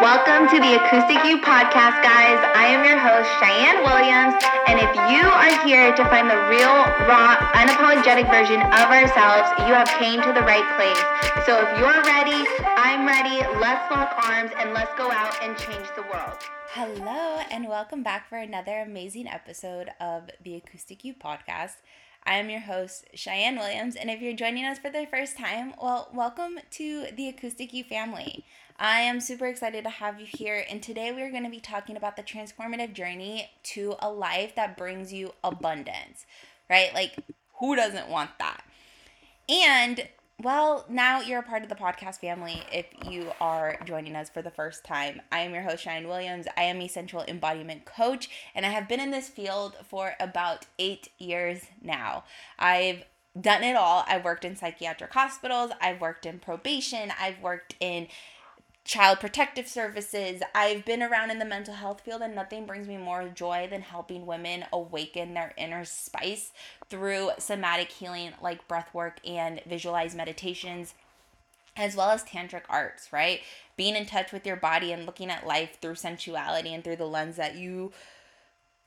Welcome to the Acoustic You podcast, guys. I am your host, Cheyenne Williams, and if you are here to find the real, raw, unapologetic version of ourselves, you have came to the right place. So if you're ready, I'm ready. Let's lock arms and let's go out and change the world. Hello, and welcome back for another amazing episode of the Acoustic You podcast. I am your host, Cheyenne Williams, and if you're joining us for the first time, well, welcome to the Acoustic You family. I am super excited to have you here, and today we're going to be talking about the transformative journey to a life that brings you abundance, right? Like, who doesn't want that? And well, now you're a part of the podcast family if you are joining us for the first time. I am your host, Cheyenne Williams. I am a sensual embodiment coach, and I have been in this field for about eight years now. I've done it all. I've worked in psychiatric hospitals, I've worked in probation, I've worked in child protective services. I've been around in the mental health field, and nothing brings me more joy than helping women awaken their inner spice through somatic healing like breath work and visualized meditations. As well as tantric arts, right? Being in touch with your body and looking at life through sensuality and through the lens that you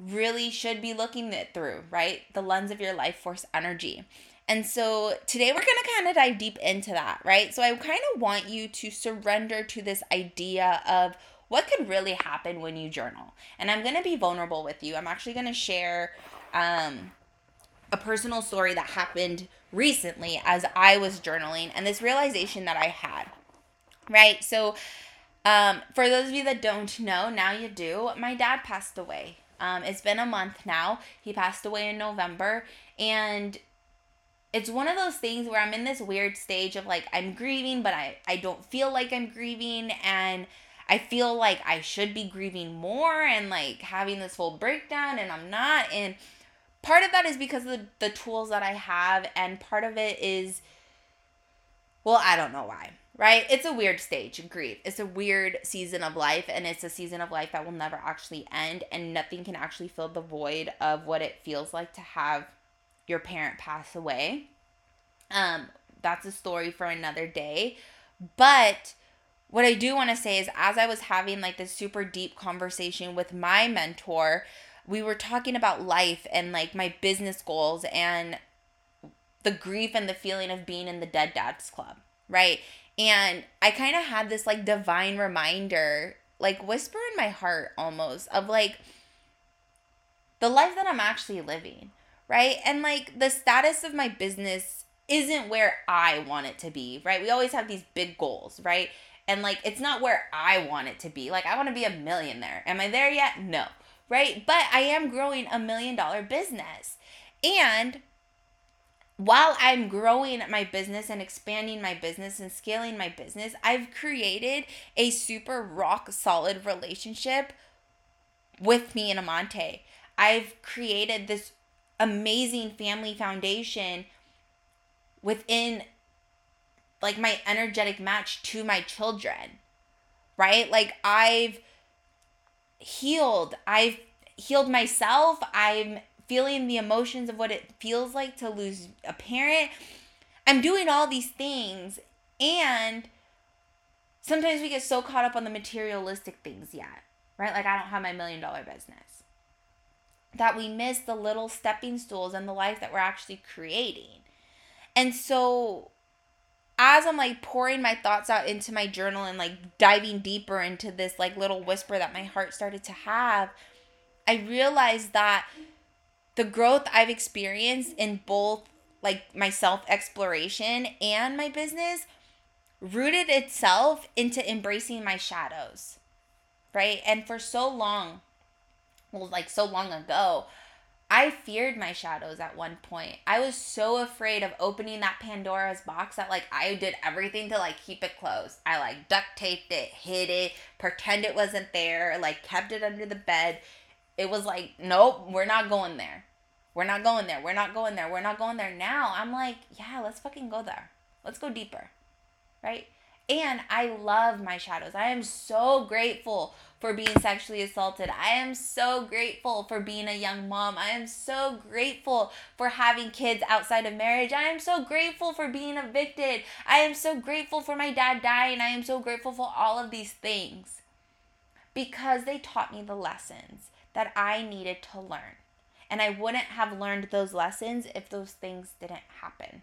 really should be looking it through, right? The lens of your life force energy. And so today we're going to kind of dive deep into that, right? So I kind of want you to surrender to this idea of what could really happen when you journal. And I'm going to be vulnerable with you. I'm actually going to share um, a personal story that happened recently as I was journaling and this realization that I had, right? So, um, for those of you that don't know, now you do. My dad passed away. Um, it's been a month now. He passed away in November, and it's one of those things where I'm in this weird stage of like I'm grieving, but I I don't feel like I'm grieving and I feel like I should be grieving more and like having this full breakdown and I'm not and part of that is because of the, the tools that I have and part of it is well, I don't know why. Right? It's a weird stage grief. It's a weird season of life and it's a season of life that will never actually end and nothing can actually fill the void of what it feels like to have your parent pass away. Um, that's a story for another day. But what I do want to say is, as I was having like this super deep conversation with my mentor, we were talking about life and like my business goals and the grief and the feeling of being in the Dead Dads Club, right? And I kind of had this like divine reminder, like whisper in my heart almost, of like the life that I'm actually living right? And like the status of my business isn't where I want it to be, right? We always have these big goals, right? And like it's not where I want it to be. Like I want to be a millionaire. Am I there yet? No. Right? But I am growing a million dollar business. And while I'm growing my business and expanding my business and scaling my business, I've created a super rock solid relationship with me and Amante. I've created this amazing family foundation within like my energetic match to my children right? Like i've healed i've healed myself. I'm feeling the emotions of what it feels like to lose a parent. I'm doing all these things and sometimes we get so caught up on the materialistic things yet right? Like i don't have my million dollar business that we miss the little stepping stools and the life that we're actually creating. And so as I'm like pouring my thoughts out into my journal and like diving deeper into this like little whisper that my heart started to have, I realized that the growth I've experienced in both like my self exploration and my business rooted itself into embracing my shadows. Right? And for so long, well, like so long ago, I feared my shadows at one point. I was so afraid of opening that Pandora's box that like I did everything to like keep it closed. I like duct taped it, hid it, pretend it wasn't there, like kept it under the bed. It was like, nope, we're not going there. We're not going there. We're not going there. We're not going there. Now I'm like, yeah, let's fucking go there. Let's go deeper. Right? And I love my shadows. I am so grateful for being sexually assaulted. I am so grateful for being a young mom. I am so grateful for having kids outside of marriage. I am so grateful for being evicted. I am so grateful for my dad dying. I am so grateful for all of these things. because they taught me the lessons that I needed to learn. And I wouldn't have learned those lessons if those things didn't happen.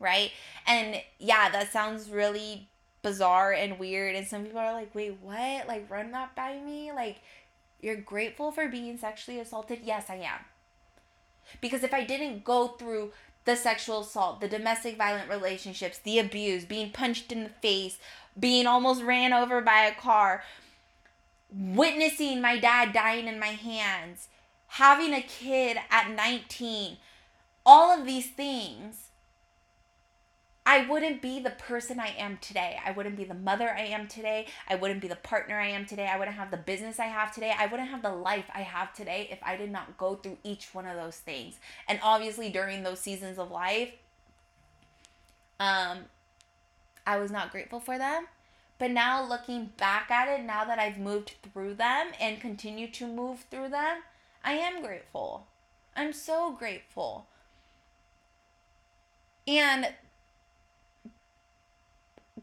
Right? And yeah, that sounds really bizarre and weird. And some people are like, wait, what? Like, run that by me? Like, you're grateful for being sexually assaulted? Yes, I am. Because if I didn't go through the sexual assault, the domestic violent relationships, the abuse, being punched in the face, being almost ran over by a car, witnessing my dad dying in my hands, having a kid at 19, all of these things, I wouldn't be the person I am today. I wouldn't be the mother I am today. I wouldn't be the partner I am today. I wouldn't have the business I have today. I wouldn't have the life I have today if I did not go through each one of those things. And obviously, during those seasons of life, um, I was not grateful for them. But now, looking back at it, now that I've moved through them and continue to move through them, I am grateful. I'm so grateful. And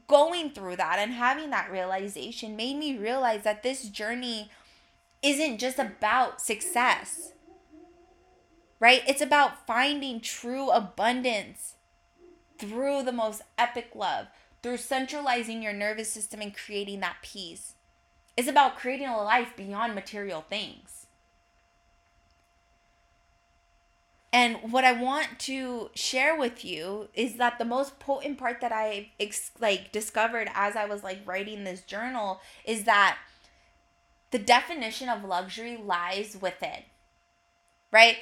going through that and having that realization made me realize that this journey isn't just about success, right? It's about finding true abundance through the most epic love, through centralizing your nervous system and creating that peace. It's about creating a life beyond material things. And what I want to share with you is that the most potent part that I ex- like discovered as I was like writing this journal is that the definition of luxury lies within. Right?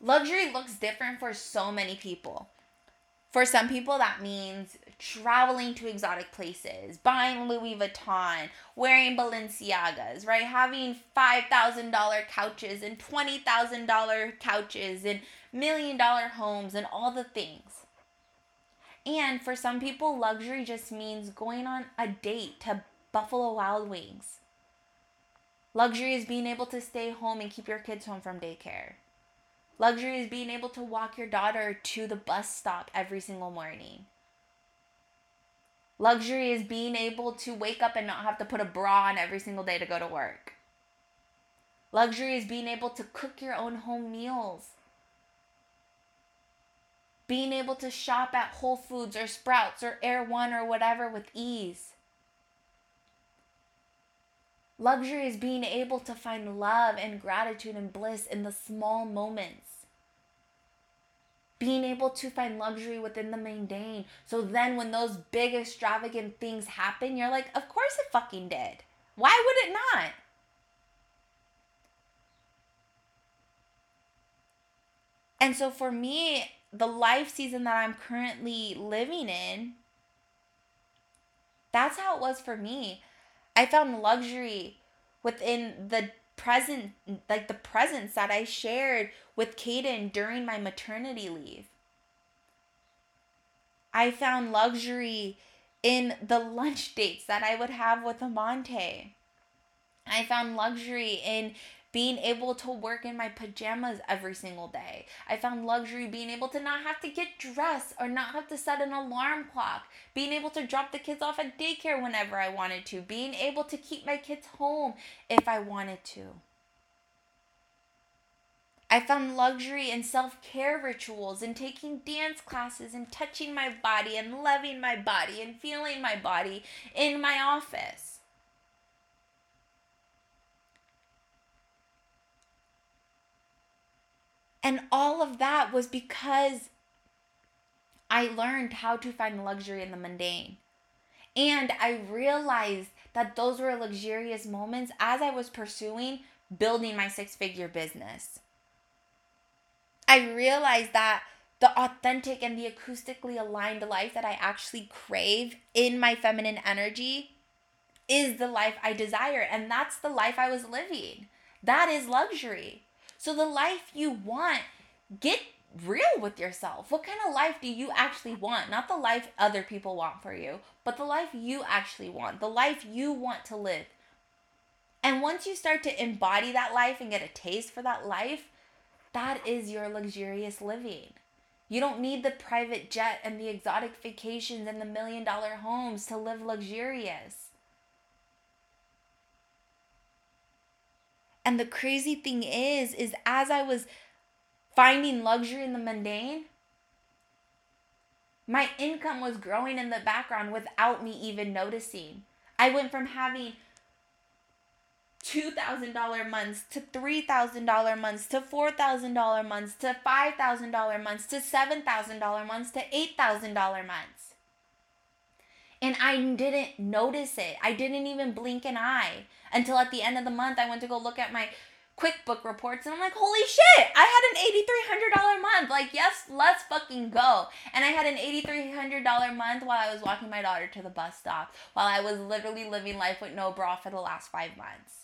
Luxury looks different for so many people. For some people, that means traveling to exotic places, buying Louis Vuitton, wearing Balenciagas, right? Having $5,000 couches and $20,000 couches and million dollar homes and all the things. And for some people, luxury just means going on a date to Buffalo Wild Wings. Luxury is being able to stay home and keep your kids home from daycare. Luxury is being able to walk your daughter to the bus stop every single morning. Luxury is being able to wake up and not have to put a bra on every single day to go to work. Luxury is being able to cook your own home meals. Being able to shop at Whole Foods or Sprouts or Erewhon or whatever with ease. Luxury is being able to find love and gratitude and bliss in the small moments being able to find luxury within the mundane. So then when those big extravagant things happen, you're like, of course it fucking did. Why would it not? And so for me, the life season that I'm currently living in, that's how it was for me. I found luxury within the present like the presence that I shared with Caden during my maternity leave. I found luxury in the lunch dates that I would have with Amante. I found luxury in being able to work in my pajamas every single day. I found luxury being able to not have to get dressed or not have to set an alarm clock, being able to drop the kids off at daycare whenever I wanted to, being able to keep my kids home if I wanted to. I found luxury in self care rituals and taking dance classes and touching my body and loving my body and feeling my body in my office. And all of that was because I learned how to find luxury in the mundane. And I realized that those were luxurious moments as I was pursuing building my six figure business. I realized that the authentic and the acoustically aligned life that I actually crave in my feminine energy is the life I desire. And that's the life I was living. That is luxury. So the life you want, get real with yourself. What kind of life do you actually want? Not the life other people want for you, but the life you actually want, the life you want to live. And once you start to embody that life and get a taste for that life, that is your luxurious living. You don't need the private jet and the exotic vacations and the million dollar homes to live luxurious. And the crazy thing is, is as I was finding luxury in the mundane, my income was growing in the background without me even noticing. I went from having $2,000 months to $3,000 months to $4,000 months to $5,000 months to $7,000 months to $8,000 months. And I didn't notice it. I didn't even blink an eye until at the end of the month I went to go look at my QuickBook reports and I'm like, holy shit, I had an $8,300 month. Like, yes, let's fucking go. And I had an $8,300 month while I was walking my daughter to the bus stop, while I was literally living life with no bra for the last five months.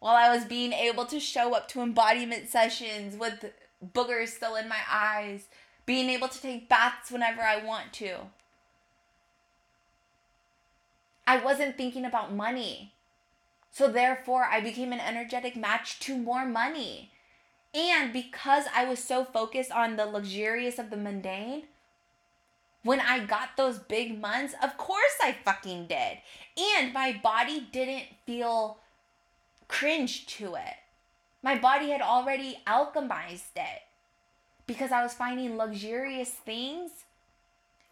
While I was being able to show up to embodiment sessions with boogers still in my eyes, being able to take baths whenever I want to. I wasn't thinking about money. So therefore, I became an energetic match to more money. And because I was so focused on the luxurious of the mundane, when I got those big months, of course I fucking did. And my body didn't feel cringe to it. My body had already alchemized it because I was finding luxurious things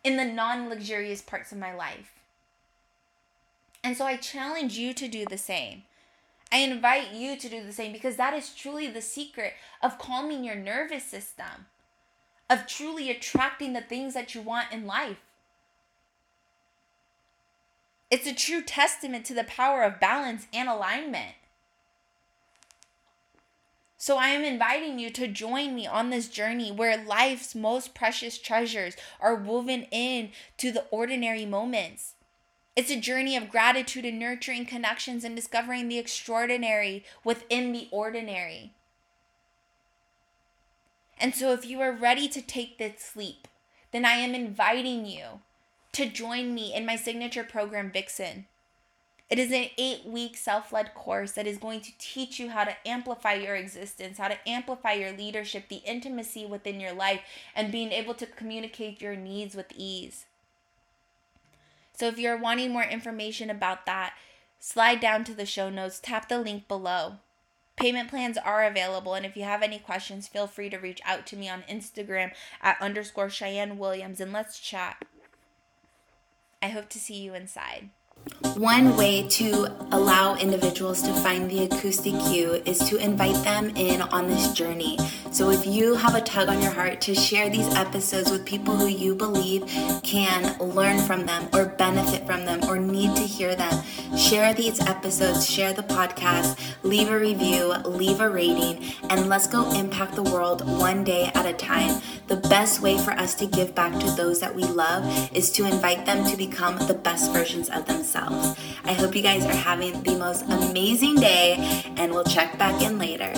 in the non luxurious parts of my life. And so I challenge you to do the same. I invite you to do the same because that is truly the secret of calming your nervous system, of truly attracting the things that you want in life. It's a true testament to the power of balance and alignment. So I am inviting you to join me on this journey where life's most precious treasures are woven in to the ordinary moments. It's a journey of gratitude and nurturing connections and discovering the extraordinary within the ordinary. And so, if you are ready to take this leap, then I am inviting you to join me in my signature program, Vixen. It is an eight week self led course that is going to teach you how to amplify your existence, how to amplify your leadership, the intimacy within your life, and being able to communicate your needs with ease. So if you're wanting more information about that, slide down to the show notes, tap the link below. Payment plans are available, and if you have any questions, feel free to reach out to me on Instagram at underscore Cheyenne Williams and let's chat. I hope to see you inside. One way to allow individuals to find the Acoustic You is to invite them in on this journey. So if you have a tug on your heart to share these episodes with people who you believe can learn from them or benefit from them or need to hear them, share these episodes, share the podcast, leave a review, leave a rating, and let's go impact the world one day at a time. The best way for us to give back to those that we love is to invite them to become the best versions of themselves. I hope you guys are having the most amazing day, and we'll check back in later.